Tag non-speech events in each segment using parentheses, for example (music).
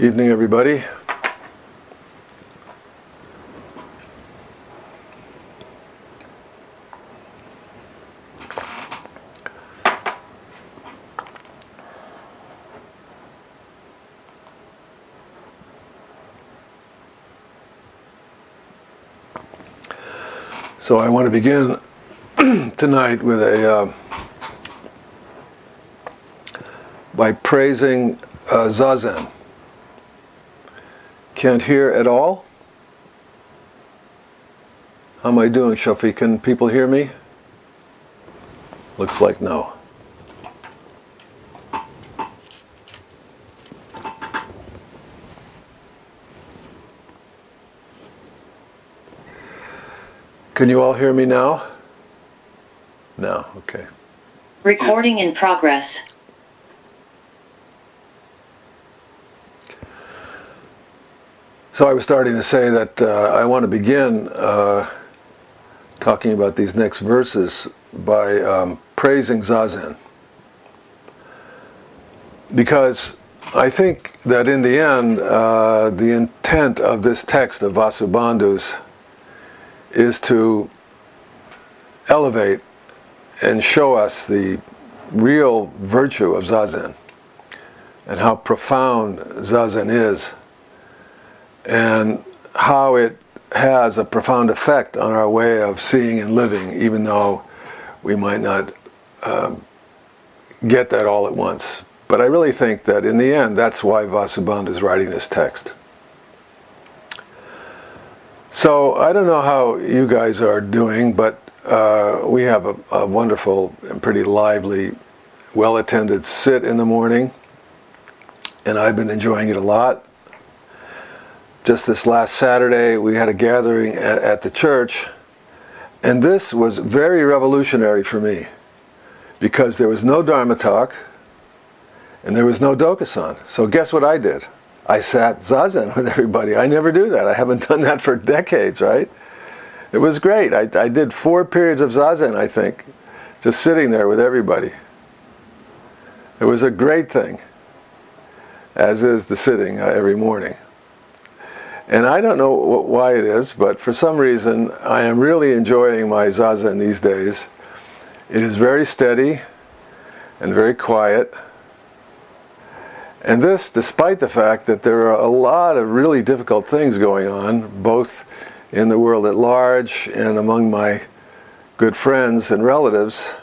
Evening, everybody. So I want to begin (clears throat) tonight with a uh, by praising uh, zazen. Can't hear at all. How am I doing, Shafi? Can people hear me? Looks like no. Can you all hear me now? No, okay. Recording in progress. So I was starting to say that uh, I want to begin uh, talking about these next verses by um, praising Zazen. Because I think that in the end, uh, the intent of this text of Vasubandhu's is to elevate and show us the real virtue of Zazen and how profound Zazen is and how it has a profound effect on our way of seeing and living, even though we might not um, get that all at once. But I really think that in the end, that's why Vasubandhu is writing this text. So I don't know how you guys are doing, but uh, we have a, a, wonderful and pretty lively, well attended sit in the morning, and I've been enjoying it a lot. Just this last Saturday, we had a gathering at, at the church, and this was very revolutionary for me because there was no Dharma talk and there was no Dokusan. So, guess what I did? I sat zazen (laughs) with everybody. I never do that. I haven't done that for decades, right? It was great. I, I did four periods of zazen, I think, just sitting there with everybody. It was a great thing, as is the sitting uh, every morning. And I don't know why it is, but for some reason, I am really enjoying my zazen these days. It is very steady and very quiet and this, despite the fact that there are a lot of really difficult things going on, both in the world at large and among my good friends and relatives.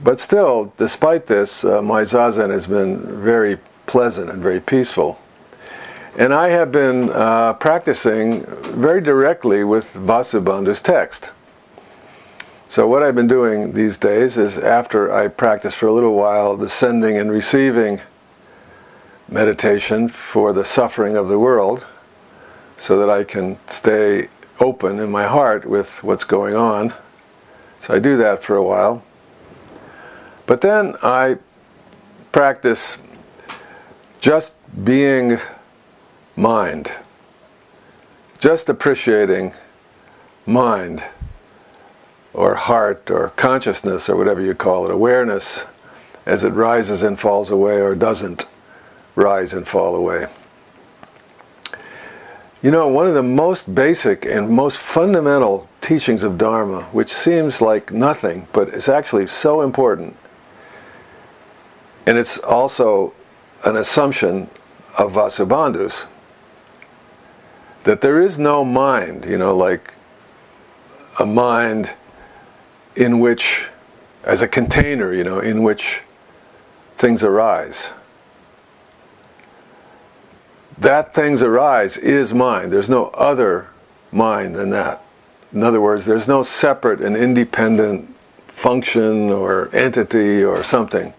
But still, despite this, uh, my zazen has been very pleasant and very peaceful. And I have been uh, practicing very directly with Vasubandhu's text. So, what I've been doing these days is after I practice for a little while the sending and receiving meditation for the suffering of the world so that I can stay open in my heart with what's going on. So I do that for a while. But then I practice just being mind, just appreciating mind or heart or consciousness or whatever you call it, awareness as it rises and falls away or doesn't rise and fall away. You know, one of the most basic and most fundamental teachings of Dharma, which seems like nothing, but is actually so important, and it's also an assumption of Vasubandhu's, that there is no mind, you know, like a mind in which, as a container, you know, in which things arise that things arise is mind. There's no other mind than that. In other words, there's no separate and independent function or entity or something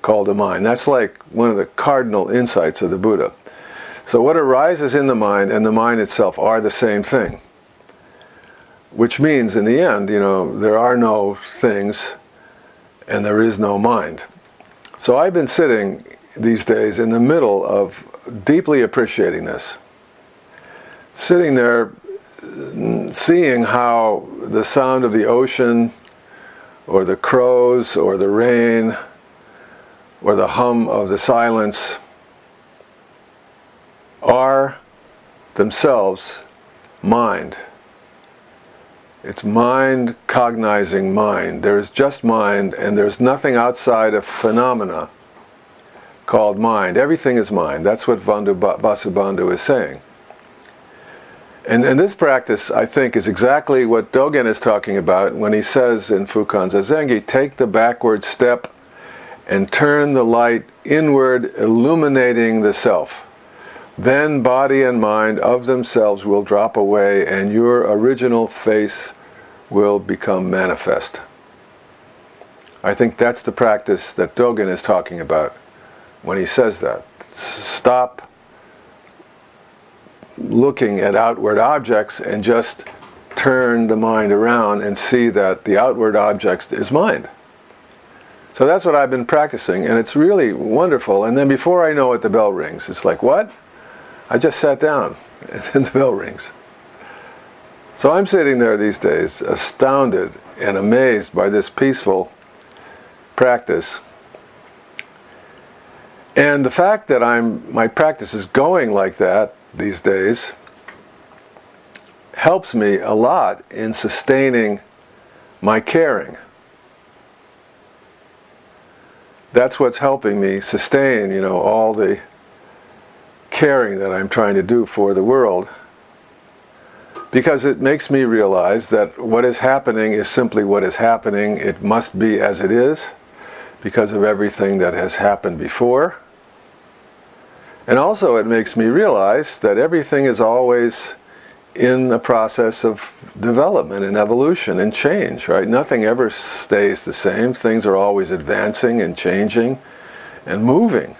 called a mind. That's like one of the cardinal insights of the Buddha. So, what arises in the mind and the mind itself are the same thing. Which means, in the end, you know, there are no things and there is no mind. So, I've been sitting these days in the middle of deeply appreciating this. Sitting there, seeing how the sound of the ocean, or the crows, or the rain, or the hum of the silence, are themselves mind. It's mind cognizing mind. There is just mind, and there's nothing outside of phenomena called mind. Everything is mind. That's what Vandu, Vasubandhu is saying. And, and this practice, I think, is exactly what Dogen is talking about when he says in Fukan Zazengi, take the backward step and turn the light inward, illuminating the self. Then body and mind of themselves will drop away, and your original face will become manifest. I think that's the practice that Dogen is talking about when he says that. Stop looking at outward objects and just turn the mind around and see that the outward object is mind. So that's what I've been practicing, and it's really wonderful. And then before I know it, the bell rings. It's like, what? I just sat down, (laughs) and then the bell rings. So I'm sitting there these days, astounded and amazed by this peaceful practice. And the fact that I'm my practice is going like that these days helps me a lot in sustaining my caring. That's what's helping me sustain, you know, all the caring that I'm trying to do for the world. Because it makes me realize that what is happening is simply what is happening. It must be as it is because of everything that has happened before. And also, it makes me realize that everything is always in a process of development and evolution and change, right? Nothing ever stays the same. Things are always advancing and changing and moving.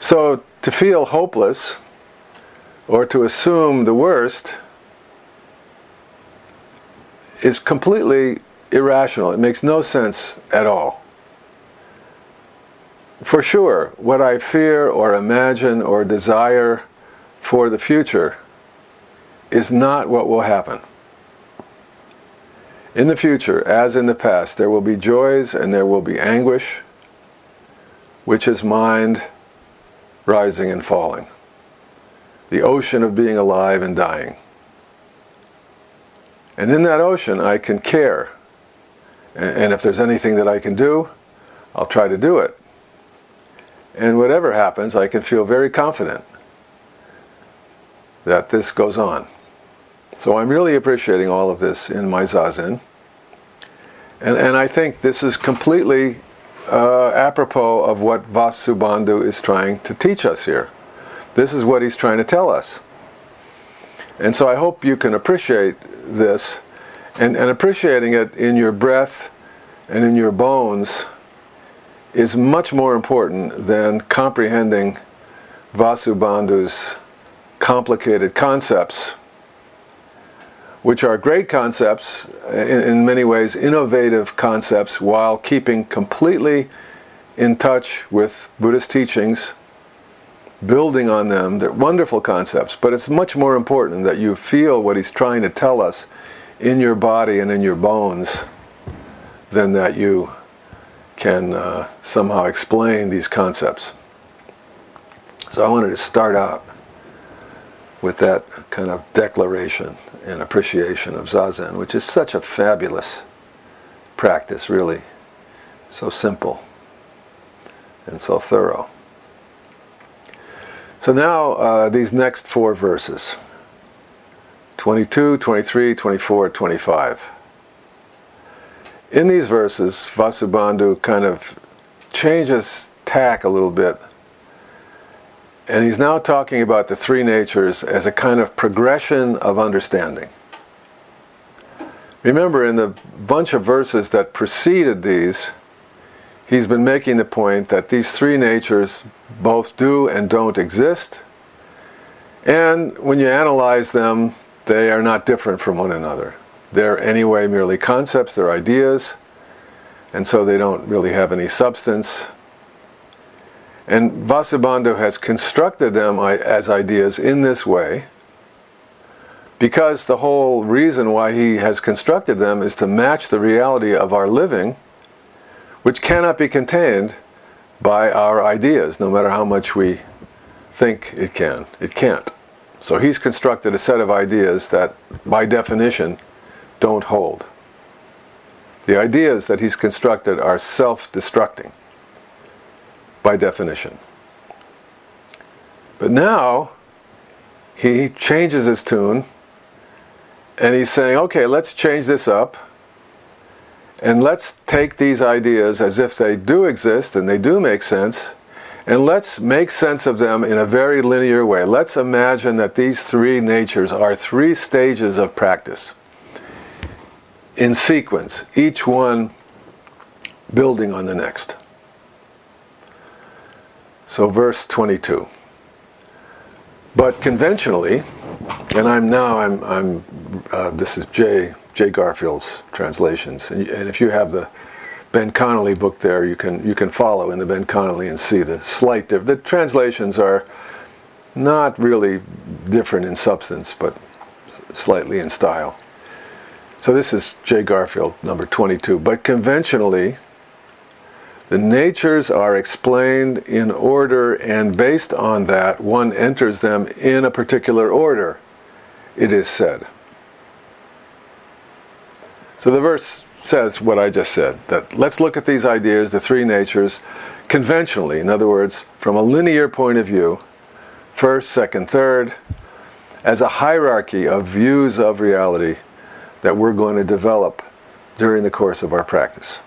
So, to feel hopeless or to assume the worst is completely irrational. It makes no sense at all. For sure, what I fear or imagine or desire for the future is not what will happen. In the future, as in the past, there will be joys and there will be anguish, which is mind rising and falling. The ocean of being alive and dying. And in that ocean, I can care. And if there's anything that I can do, I'll try to do it. And whatever happens, I can feel very confident that this goes on. So I'm really appreciating all of this in my zazen. And, and I think this is completely uh, apropos of what Vasubandhu is trying to teach us here. This is what he's trying to tell us. And so I hope you can appreciate this and, and appreciating it in your breath and in your bones is much more important than comprehending Vasubandhu's complicated concepts, which are great concepts, in, in, many ways innovative concepts, while keeping completely in touch with Buddhist teachings, building on them. They're wonderful concepts, but it's much more important that you feel what he's trying to tell us in your body and in your bones than that you can uh, somehow explain these concepts. So I wanted to start out with that kind of declaration and appreciation of Zazen, which is such a fabulous practice, really. So simple and so thorough. So now, uh, these next four verses 22, 23, 24, 25 in these verses, Vasubandhu kind of changes tack a little bit. And he's now talking about the three natures as a kind of progression of understanding. Remember, in the bunch of verses that preceded these, he's been making the point that these three natures both do and don't exist. And when you analyze them, they are not different from one another. They're anyway merely concepts, they're ideas, and so they don't really have any substance. And Vasubandhu has constructed them as ideas in this way because the whole reason why he has constructed them is to match the reality of our living, which cannot be contained by our ideas, no matter how much we think it can. It can't. So he's constructed a set of ideas that, by definition, don't hold. The ideas that he's constructed are self destructing, by definition. But now, he changes his tune and he's saying, okay, let's change this up and let's take these ideas as if they do exist and they do make sense and let's make sense of them in a very linear way. Let's imagine that these three natures are three stages of practice in sequence, each one building on the next. So, verse 22. But conventionally, and I'm now I'm I'm uh, this is Jay Jay Garfield's translations, and, and, if you have the Ben Connelly book there, you can you can follow in the Ben Connelly and see the slight difference. The translations are not really different in substance, but slightly in style. So this is Jay Garfield, number 22. But conventionally, the natures are explained in order, and based on that, one enters them in a particular order, it is said. So the verse says what I just said that let's look at these ideas, the three natures, conventionally, in other words, from a linear point of view, first, second, third, as a hierarchy of views of reality that we're going to develop during the course of our practice.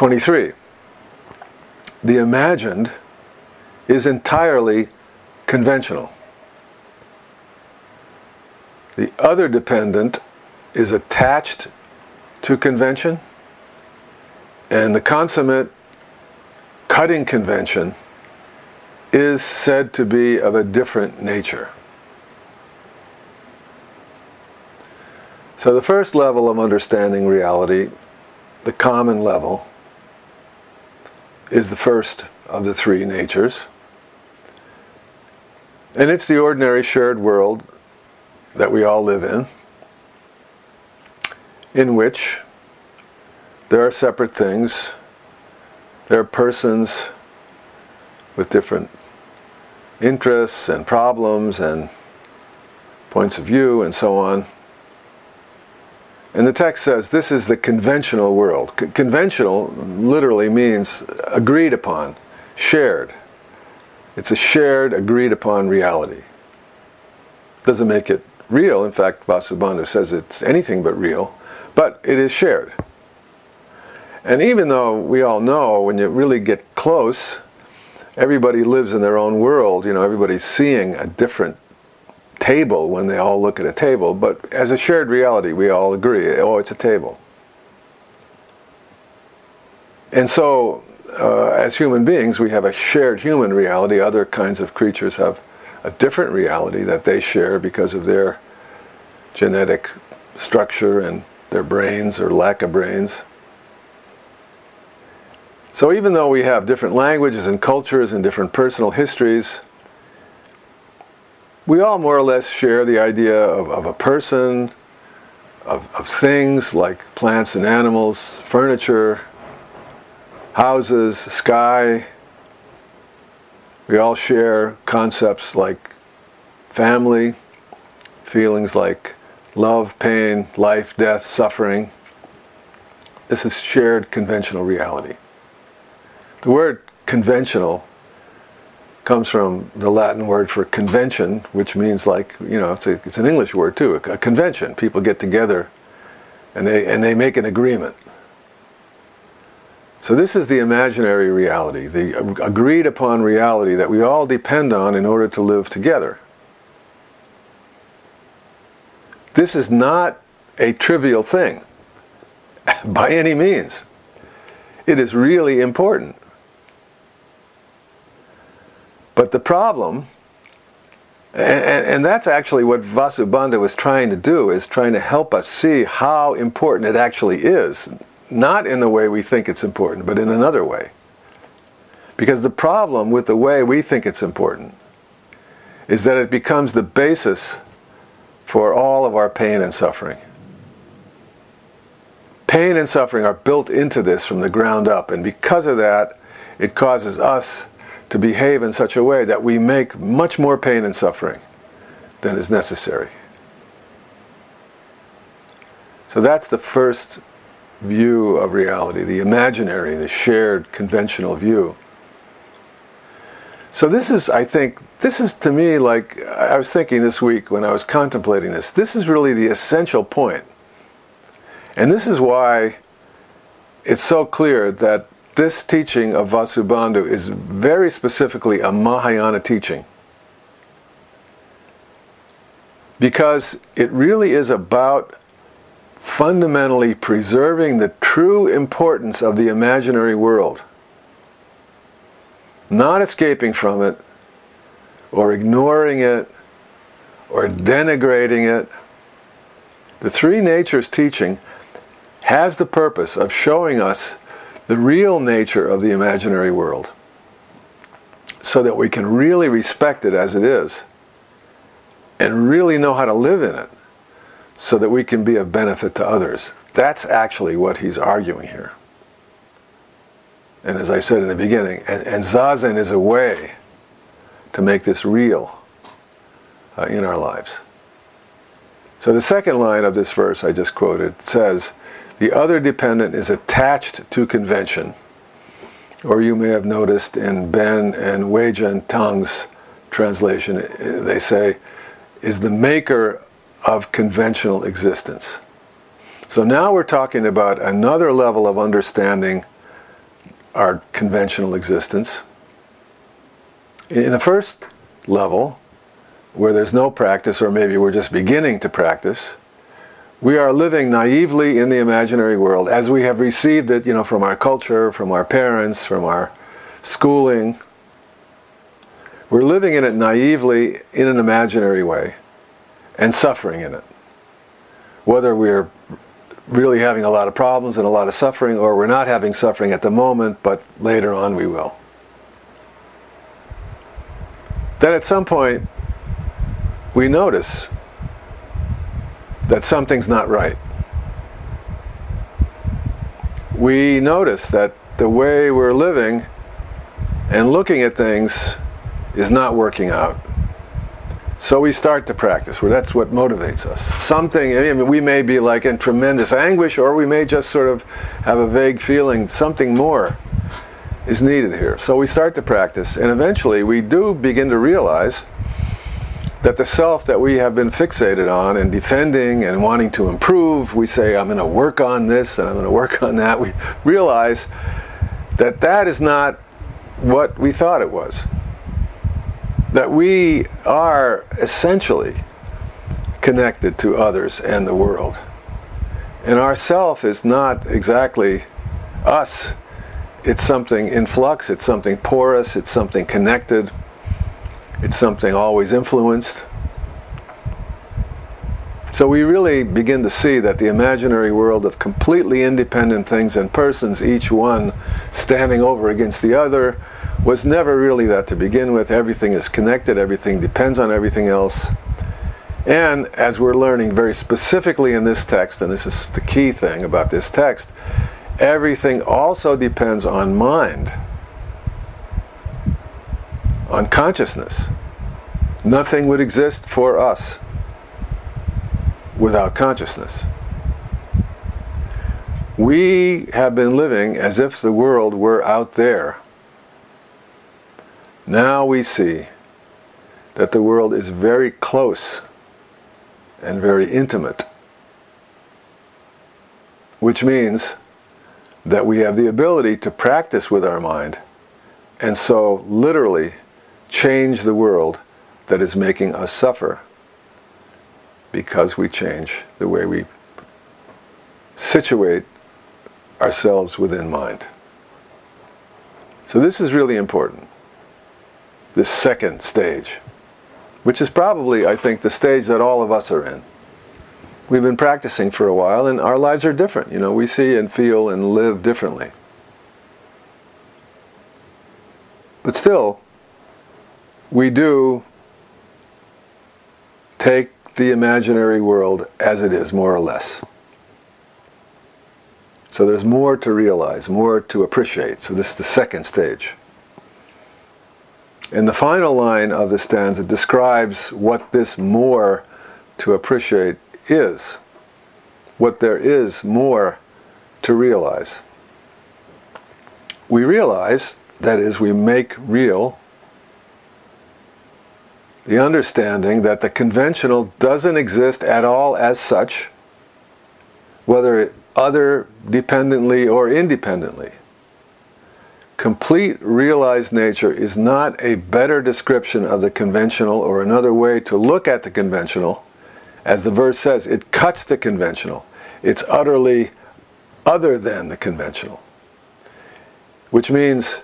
23. The imagined is entirely conventional. The other dependent is attached to convention, and the consummate cutting convention is said to be of a different nature. So, the first level of understanding reality, the common level, is the first of the three natures. And it's the ordinary shared world that we all live in, in which there are separate things, there are persons with different interests and problems and points of view and so on. And the text says this is the conventional world. C- conventional literally means agreed upon, shared. It's a shared, agreed upon reality. Doesn't make it real. In fact, Vasubandhu says it's anything but real, but it is shared. And even though we all know when you really get close, everybody lives in their own world, you know, everybody's seeing a different table when they all look at a table, but as a shared reality, we all agree oh, it's a table. And so, uh, as human beings, we have a shared human reality. Other kinds of creatures have a different reality that they share because of their genetic structure and their brains or lack of brains. So, even though we have different languages and cultures and different personal histories, we all more or less share the idea of, of a person, of, of things like plants and animals, furniture, houses, sky. We all share concepts like family, feelings like love, pain, life, death, suffering. This is shared conventional reality. The word conventional comes from the Latin word for convention, which means like you know it's, a, it's an English word too. A, convention. People get together, and they and they make an agreement. So this is the imaginary reality, the agreed upon reality that we all depend on in order to live together. This is not a trivial thing (laughs) by any means. It is really important. But the problem, and, and, that's actually what Vasubandhu was trying to do, is trying to help us see how important it actually is. Not in the way we think it's important, but in another way. Because the problem with the way we think it's important is that it becomes the basis for all of our pain and suffering. Pain and suffering are built into this from the ground up, and because of that, it causes us to behave in such a way that we make much more pain and suffering than is necessary. So that's the first view of reality, the imaginary, the shared conventional view. So this is, I think, this is to me like I was thinking this week when I was contemplating this. This is really the essential point. And this is why it's so clear that this teaching of Vasubandhu is very specifically a Mahayana teaching. Because it really is about fundamentally preserving the true importance of the imaginary world, not escaping from it, or ignoring it, or denigrating it. The Three Natures teaching has the purpose of showing us the real nature of the imaginary world so that we can really respect it as it is and really know how to live in it so that we can be of benefit to others. That's actually what he's arguing here. And as I said in the beginning, and, and Zazen is a way to make this real uh, in our lives. So the second line of this verse I just quoted says, the other dependent is attached to convention. Or you may have noticed in Ben and Weijen Teng's translation, they say, is the maker of conventional existence. So now we're talking about another level of understanding our conventional existence. In the first level, where there's no practice, or maybe we're just beginning to practice, we are living naively in the imaginary world as we have received it, you know, from our culture, from our parents, from our schooling. We're living in it naively in an imaginary way and suffering in it. Whether we're really having a lot of problems and a lot of suffering, or we're not having suffering at the moment, but later on we will. Then at some point, we notice that something's not right. We notice that the way we're living and looking at things is not working out. So we start to practice. Well, that's what motivates us. Something, I mean, we may be like in tremendous anguish, or we may just sort of have a vague feeling something more is needed here. So we start to practice, and eventually we do begin to realize that the self that we have been fixated on and defending and wanting to improve, we say, I'm going to work on this and I'm going to work on that. We realize that that is not what we thought it was. That we are essentially connected to others and the world. And our self is not exactly us. It's something in flux, it's something porous, it's something connected it's something always influenced. So we really begin to see that the imaginary world of completely independent things and persons, each one standing over against the other, was never really that to begin with. Everything is connected, everything depends on everything else. And as we're learning very specifically in this text, and this is the key thing about this text, everything also depends on mind on consciousness. Nothing would exist for us without consciousness. We have been living as if the world were out there. Now we see that the world is very close and very intimate, which means that we have the ability to practice with our mind and so literally change the world that is making us suffer because we change the way we situate ourselves within mind. So, this is really important. This second stage, which is probably, I think, the stage that all of us are in. We've been practicing for a while, and our lives are different. You know, we see and feel and live differently. But still, we do take the imaginary world as it is, more or less. So there's more to realize, more to appreciate. So this is the second stage. And the final line of the stanza describes what this more to appreciate is, what there is more to realize. We realize, that is, we make real the understanding that the conventional doesn't exist at all as such, whether other dependently or independently. Complete realized nature is not a better description of the conventional or another way to look at the conventional. As the verse says, it cuts the conventional. It's utterly other than the conventional. Which means,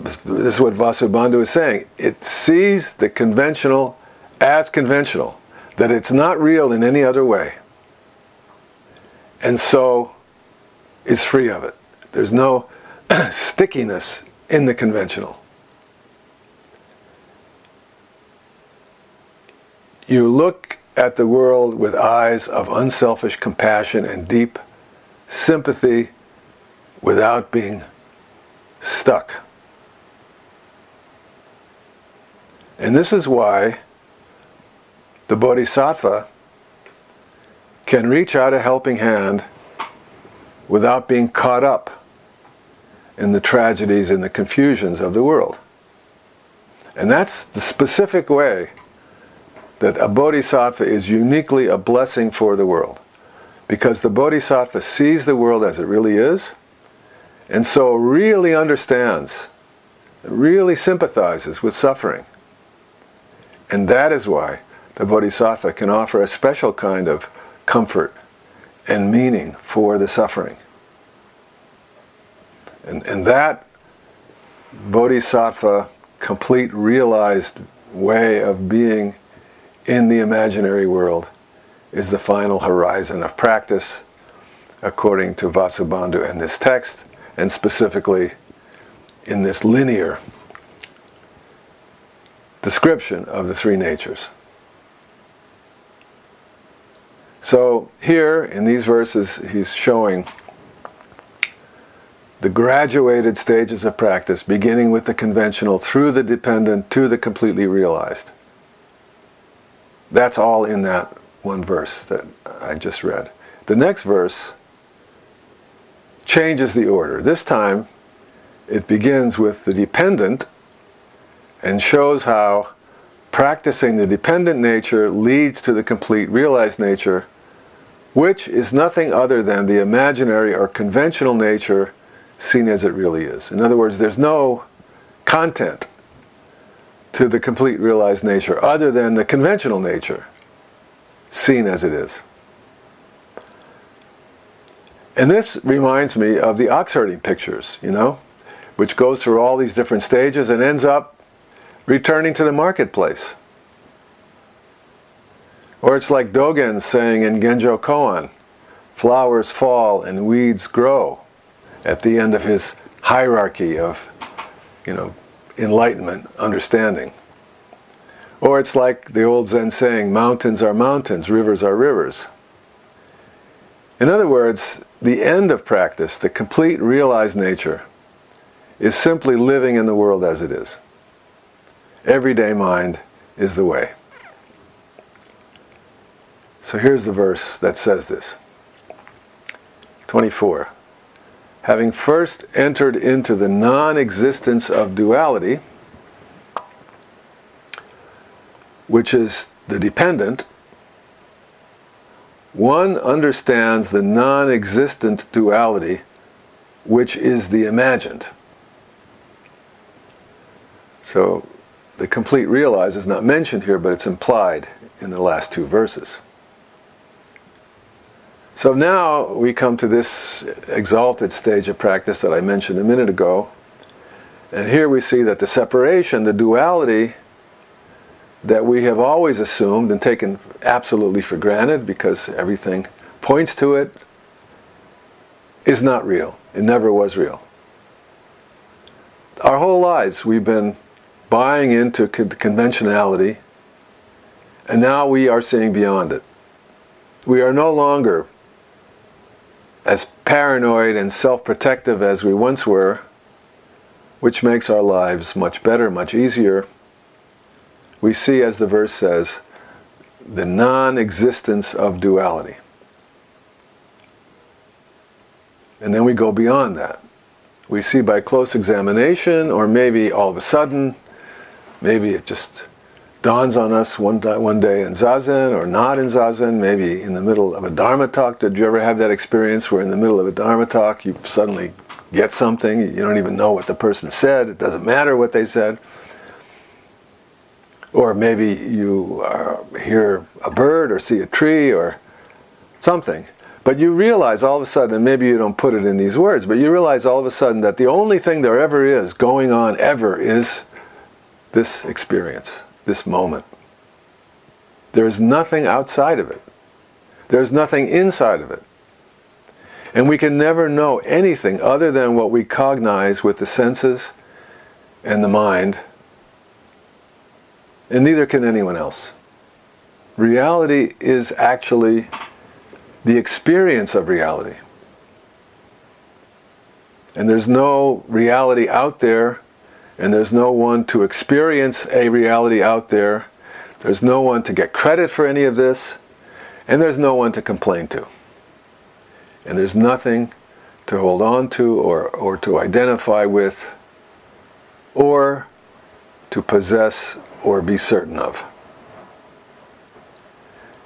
this is what Vasubandhu is saying, it sees the conventional as conventional, that it's not real in any other way. And so is free of it. There's no (clears throat) stickiness in the conventional. You look at the world with eyes of unselfish compassion and deep sympathy without being stuck. And this is why the Bodhisattva can reach out a helping hand without being caught up in the tragedies and the confusions of the world. And that's the specific way that a bodhisattva is uniquely a blessing for the world. Because the bodhisattva sees the world as it really is, and so really understands, really sympathizes with suffering. And that is why the bodhisattva can offer a special kind of comfort and meaning for the suffering. And, and that bodhisattva, complete realized way of being in the imaginary world, is the final horizon of practice, according to Vasubandhu and this text, and specifically in this linear description of the three natures. So, here in these verses, he's showing the graduated stages of practice, beginning with the conventional, through the dependent, to the completely realized. That's all in that one verse that I just read. The next verse changes the order. This time, it begins with the dependent and shows how practicing the dependent nature leads to the complete realized nature, which is nothing other than the imaginary or conventional nature seen as it really is. In other words, there's no content to the complete realized nature other than the conventional nature seen as it is. And this reminds me of the ox herding pictures, you know, which goes through all these different stages and ends up returning to the marketplace. Or it's like Dogen saying in Genjo Koan, flowers fall and weeds grow at the end of his hierarchy of, you know, enlightenment, understanding. Or it's like the old Zen saying, mountains are mountains, rivers are rivers. In other words, the end of practice, the complete realized nature, is simply living in the world as it is. Everyday mind is the way. So here's the verse that says this 24 having first entered into the non existence of duality, which is the dependent, one understands the non existent duality, which is the imagined. So the complete realize is not mentioned here, but it's implied in the last two verses. So now we come to this exalted stage of practice that I mentioned a minute ago. And here we see that the separation, the duality that we have always assumed and taken absolutely for granted because everything points to it, is not real. It never was real. Our whole lives we've been buying into conventionality, and now we are seeing beyond it. We are no longer as paranoid and self protective as we once were, which makes our lives much better, much easier, we see, as the verse says, the non existence of duality. And then we go beyond that. We see by close examination, or maybe all of a sudden, maybe it just dawns on us one, one day in Zazen or not in Zazen, maybe in the middle of a Dharma talk. Did you ever have that experience where in the middle of a Dharma talk you suddenly get something, you don't even know what the person said, it doesn't matter what they said? Or maybe you uh, hear a bird or see a tree or something. But you realize all of a sudden, and maybe you don't put it in these words, but you realize all of a sudden that the only thing there ever is going on ever is this experience this moment. There is nothing outside of it. There's nothing inside of it. And we can never know anything other than what we cognize with the senses and the mind, and neither can anyone else. Reality is actually the experience of reality. And there's no reality out there and there's no one to experience a reality out there. There's no one to get credit for any of this, and there's no one to complain to. And there's nothing to hold on to or, or to identify with or to possess or be certain of.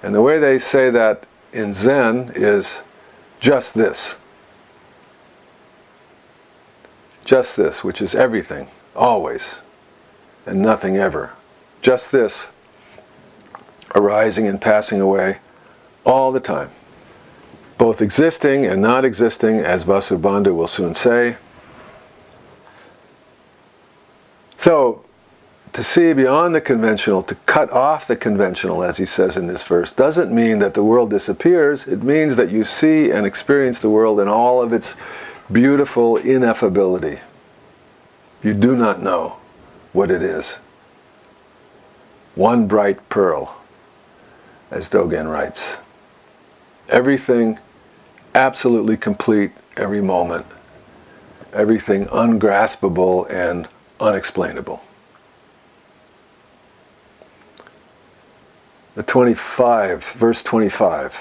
And the way they say that in Zen is just this. Just this, which is everything always, and nothing ever. Just this, arising and passing away all the time, both existing and not existing, as Vasubandhu will soon say. So, to see beyond the conventional, to cut off the conventional, as he says in this verse, doesn't mean that the world disappears. It means that you see and experience the world in all of its beautiful ineffability. You do not know what it is. One bright pearl, as Dogen writes. Everything absolutely complete every moment. Everything ungraspable and unexplainable. The 25, verse 25.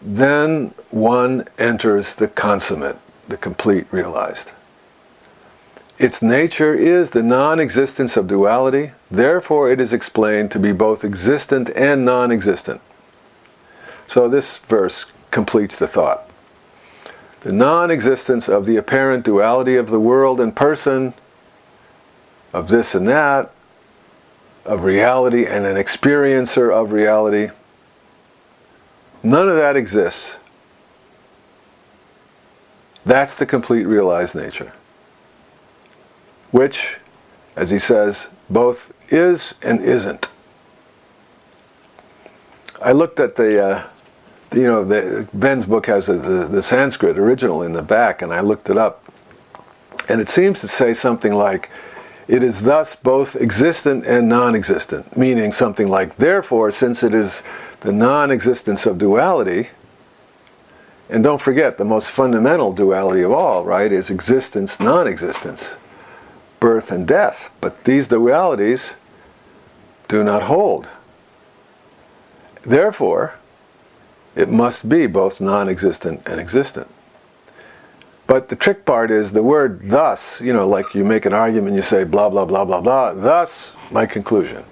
Then one enters the consummate, the complete realized. Its nature is the non existence of duality, therefore, it is explained to be both existent and non existent. So, this verse completes the thought. The non existence of the apparent duality of the world and person, of this and that, of reality and an experiencer of reality, none of that exists. That's the complete realized nature which, as he says, both is and isn't. I looked at the, uh, you know, the, Ben's book has a, the, the Sanskrit original in the back, and I looked it up. And it seems to say something like, it is thus both existent and non existent, meaning something like, therefore, since it is the non existence of duality, and don't forget, the most fundamental duality of all, right, is existence, non existence birth and death. But these dualities do not hold. Therefore, it must be both non existent and existent. But the trick part is the word thus, you know, like you make an argument, you say blah, blah, blah, blah, blah, thus my conclusion.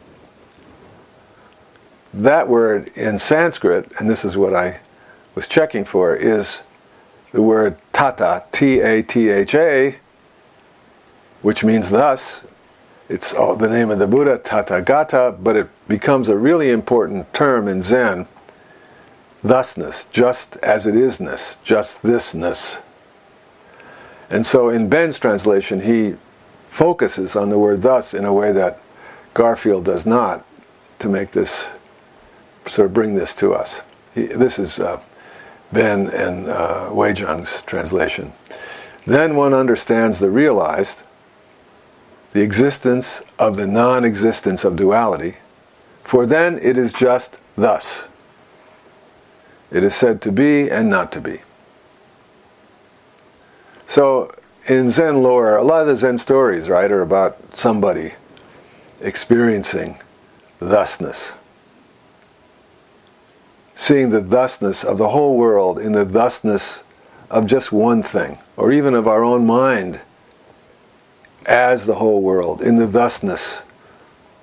That word in Sanskrit, and this is what I was checking for, is the word tatha, T A T H A, which means thus. It's all the name of the Buddha, Tathagata, but it becomes a really important term in Zen. Thusness, just as it isness, just thisness. And so in Ben's translation, he focuses on the word thus in a way that Garfield does not to make this, sort of bring this to us. He, this is uh, Ben and uh, Weijen's translation. Then one understands the realized the existence of the non existence of duality, for then it is just thus. It is said to be and not to be. So, in Zen lore, a lot of the Zen stories, right, are about somebody experiencing thusness. Seeing the thusness of the whole world in the thusness of just one thing, or even of our own mind as the whole world, in the thusness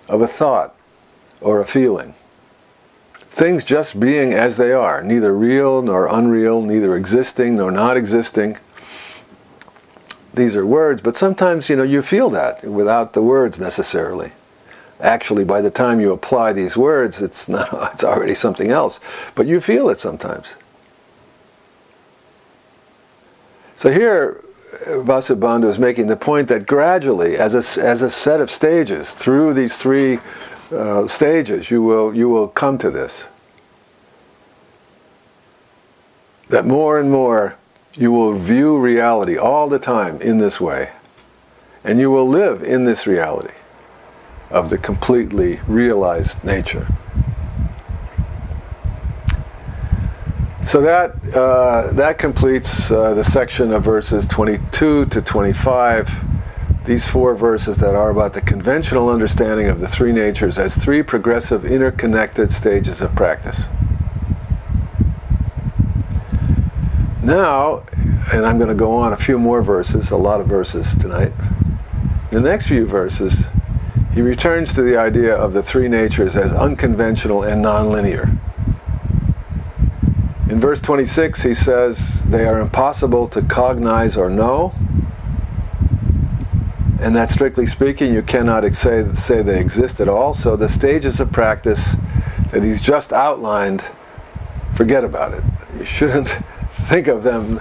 of a thought or a feeling. Things just being as they are, neither real nor unreal, neither existing nor not existing. These are words, but sometimes you know you feel that without the words necessarily. Actually, by the time you apply these words, it's not (laughs) it's already something else. But you feel it sometimes. So here Vasubandhu is making the point that gradually, as a, as a set of stages, through these three uh, stages, you will, you will come to this. That more and more you will view reality all the time in this way. And you will live in this reality of the completely realized nature. So that uh, that completes uh, the section of verses 22 to 25. These four verses that are about the conventional understanding of the three natures as three progressive, interconnected stages of practice. Now, and I'm going to go on a few more verses, a lot of verses tonight. The next few verses, he returns to the idea of the three natures as unconventional and nonlinear. In verse 26, he says, They are impossible to cognize or know. And that, strictly speaking, you cannot say, say they exist at all. So the stages of practice that he's just outlined, forget about it. You shouldn't (laughs) think of them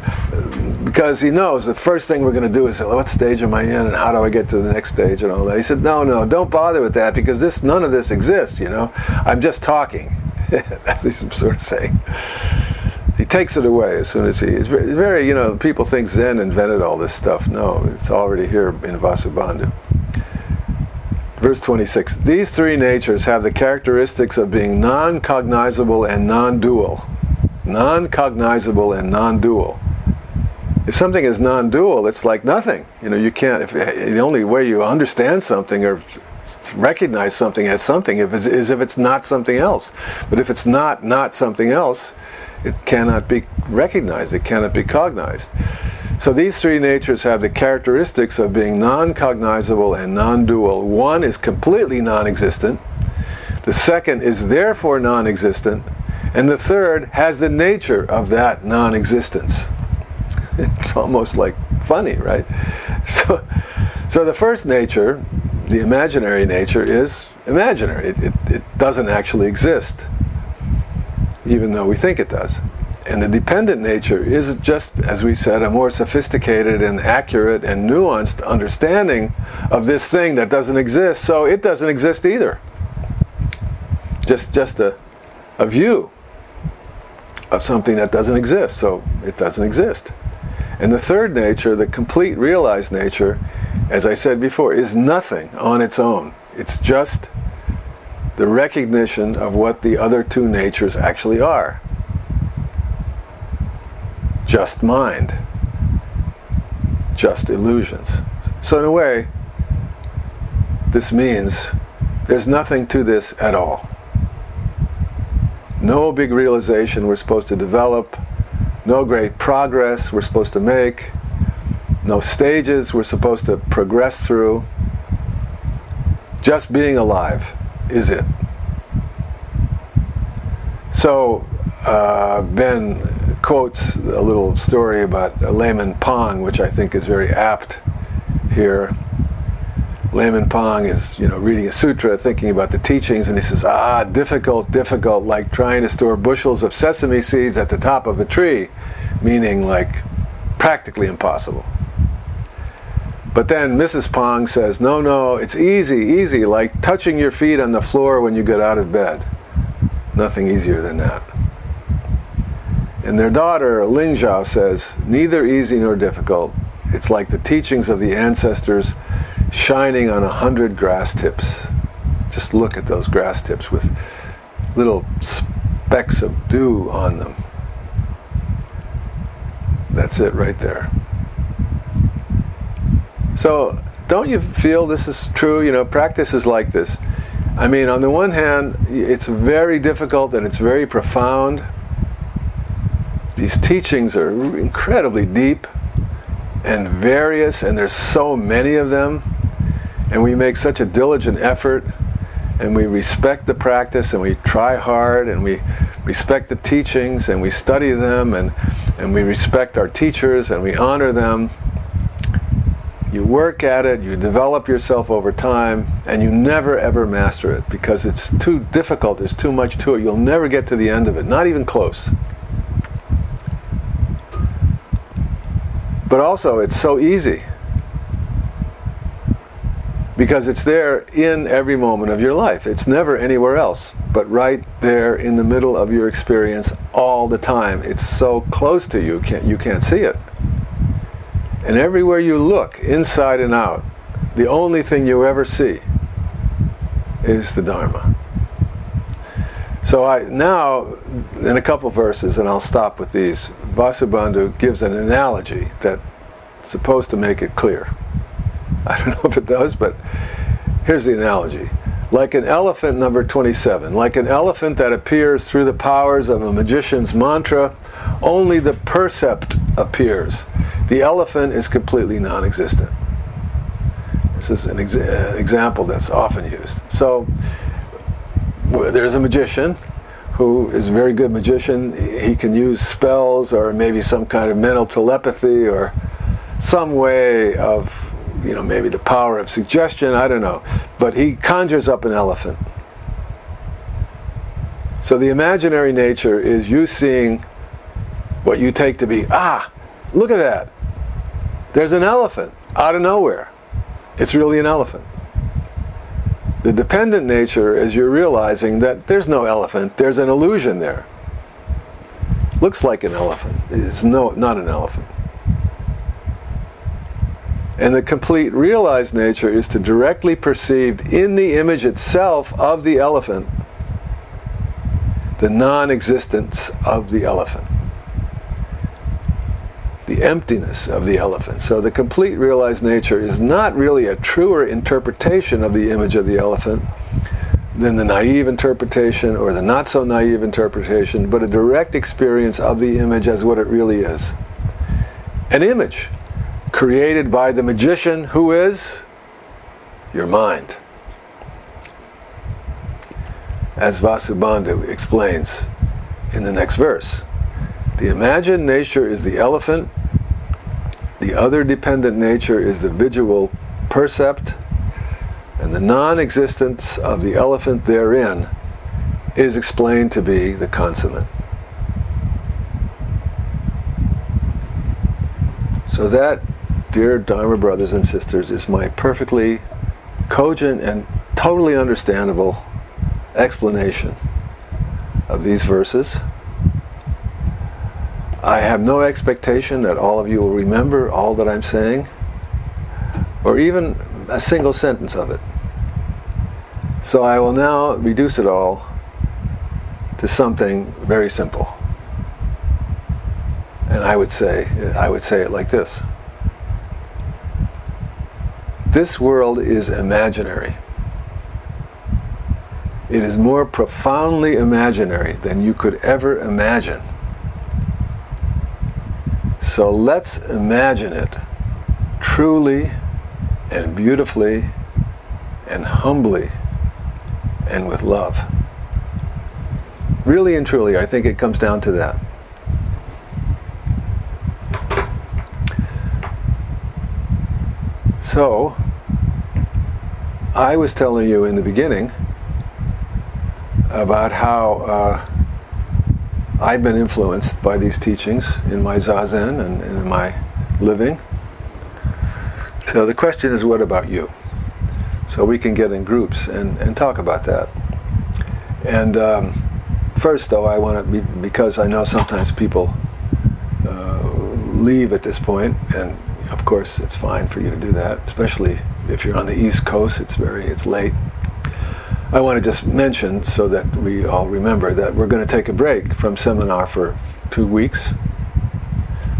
because he knows the first thing we're going to do is what stage am I in and how do I get to the next stage and all that. He said, no, no, don't bother with that because this none of this exists. You know, I'm just talking. (laughs) That's what he's sort of saying takes it away as soon as he is very, very, you know people think zen invented all this stuff. No it's already here in vasubandhu. Verse 26 these three natures have the characteristics of being non-cognizable and non-dual. Non-cognizable and non-dual. If something is non-dual it's like nothing. You know you can't if eh, the only way you understand something or recognize something as something if is if it's not something else. But if it's not not something else it cannot be recognized, it cannot be cognized. So these three natures have the characteristics of being non cognizable and non dual. One is completely non existent, the second is therefore non existent, and the third has the nature of that non existence. (laughs) It's almost like funny, right? (laughs) So, so the first nature, the imaginary nature, is imaginary, it, it, it doesn't actually exist even though we think it does. And the dependent nature is just, as we said, a more sophisticated and accurate and nuanced understanding of this thing that doesn't exist, so it doesn't exist either. Just, just a, a view of something that doesn't exist, so it doesn't exist. And the third nature, the complete realized nature, as I said before, is nothing on its own. It's just the recognition of what the other two natures actually are just mind, just illusions. So, in a way, this means there's nothing to this at all. No big realization we're supposed to develop, no great progress we're supposed to make, no stages we're supposed to progress through. Just being alive is it? So, uh, Ben quotes a little story about Layman Pong, which I think is very apt here. Layman Pong is, you know, reading a sutra, thinking about the teachings, and he says, "Ah, difficult, difficult, like trying to store bushels of sesame seeds at the top of a tree," meaning like practically impossible. But then Mrs. Pong says, no, no, it's easy, easy, like touching your feet on the floor when you get out of bed. Nothing easier than that. And their daughter, Ling Zhao, says, neither easy nor difficult. It's like the teachings of the ancestors shining on a hundred grass tips. Just look at those grass tips with little specks of dew on them. That's it right there. So, don't you feel this is true? You know, practice is like this. I mean, on the one hand, it's very difficult and it's very profound. These teachings are incredibly deep and various, and there's so many of them. And we make such a diligent effort, and we respect the practice, and we try hard, and we respect the teachings, and we study them, and, and we respect our teachers, and we honor them you work at it, you develop yourself over time, and you never ever master it because it's too difficult, there's too much to it. You'll never get to the end of it, not even close. But also, it's so easy because it's there in every moment of your life. It's never anywhere else, but right there in the middle of your experience all the time. It's so close to you, you can't see it. And everywhere you look, inside and out, the only thing you ever see is the Dharma. So I now, in a couple verses, and I'll stop with these, Vasubandhu gives an analogy that's supposed to make it clear. (laughs) I don't know if it does, but here's the analogy. Like an elephant, number 27, like an elephant that appears through the powers of a magician's mantra, only the percept appears. The elephant is completely non existent. This is an exa- uh, example that's often used. So there's a magician who is a very good magician. He can use spells or maybe some kind of mental telepathy or some way of, you know, maybe the power of suggestion, I don't know. But he conjures up an elephant. So the imaginary nature is you seeing what you take to be, ah, look at that. There's an elephant out of nowhere. It's really an elephant. The dependent nature is you're realizing that there's no elephant, there's an illusion there. Looks like an elephant. It's no, not an elephant. And the complete realized nature is to directly perceive in the image itself of the elephant the non existence of the elephant the emptiness of the elephant. So the complete realized nature is not really a truer interpretation of the image of the elephant than the naive interpretation or the not so naive interpretation, but a direct experience of the image as what it really is. An image created by the magician who is your mind. As Vasubandhu explains in the next verse. The imagined nature is the elephant, the other dependent nature is the visual percept, and the non existence of the elephant therein is explained to be the consummate. So, that, dear Dharma brothers and sisters, is my perfectly cogent and totally understandable explanation of these verses. I have no expectation that all of you will remember all that I'm saying, or even a single sentence of it. So I will now reduce it all to something very simple. And I would say, I would say it like this. This world is imaginary. It is more profoundly imaginary than you could ever imagine. So let's imagine it truly and beautifully and humbly and with love. Really and truly, I think it comes down to that. So, I was telling you in the beginning about how uh, I've been influenced by these teachings in my zazen and, and in my living. So the question is, what about you? So we can get in groups and, and talk about that. And um, first, though, I want to, be, because I know sometimes people uh, leave at this point, and of course, it's fine for you to do that, especially if you're on the East Coast. It's very, it's late. I want to just mention so that we all remember that we're going to take a break from seminar for two weeks.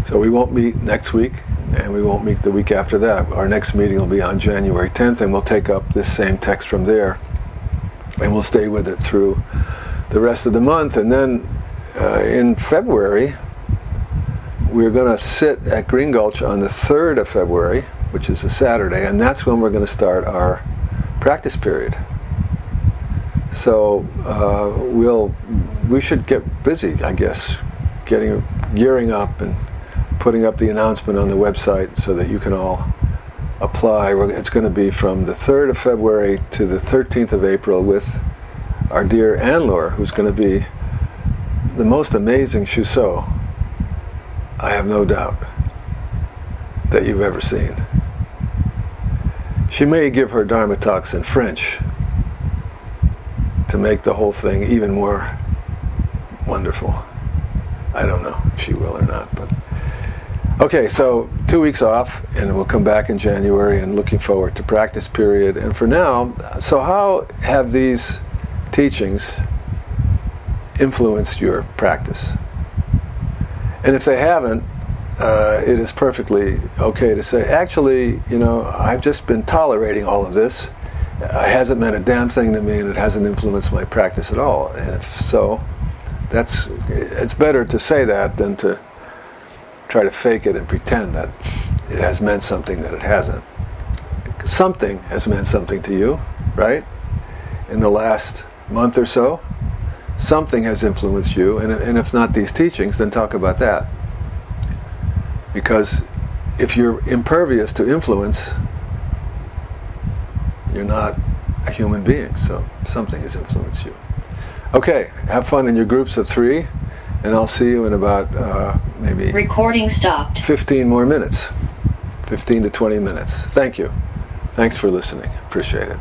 So we won't meet next week, and we won't meet the week after that. Our next meeting will be on January 10th, and we'll take up this same text from there, and we'll stay with it through the rest of the month. And then uh, in February, we're going to sit at Green Gulch on the 3rd of February, which is a Saturday, and that's when we're going to start our practice period. So uh, we'll we should get busy, I guess, getting gearing up and putting up the announcement on the website so that you can all apply. It's going to be from the 3rd of February to the 13th of April with our dear Anne who's going to be the most amazing Shuso, I have no doubt, that you've ever seen. She may give her Dharma talks in French to make the whole thing even more wonderful. I don't know if she will or not, but okay. So two weeks off, and we'll come back in January, and looking forward to practice period. And for now, so how have these teachings influenced your practice? And if they haven't, uh, it is perfectly okay to say, actually, you know, I've just been tolerating all of this. It hasn't meant a damn thing to me, and it hasn't influenced my practice at all. And if so, that's it's better to say that than to try to fake it and pretend that it has meant something that it hasn't. Something has meant something to you, right? In the last month or so, something has influenced you, and, and if not these teachings, then talk about that. Because if you're impervious to influence, you're not a human being, so something has influenced you. Okay, have fun in your groups of three, and I'll see you in about uh, maybe recording stopped. 15 more minutes, 15 to 20 minutes. Thank you. Thanks for listening. Appreciate it.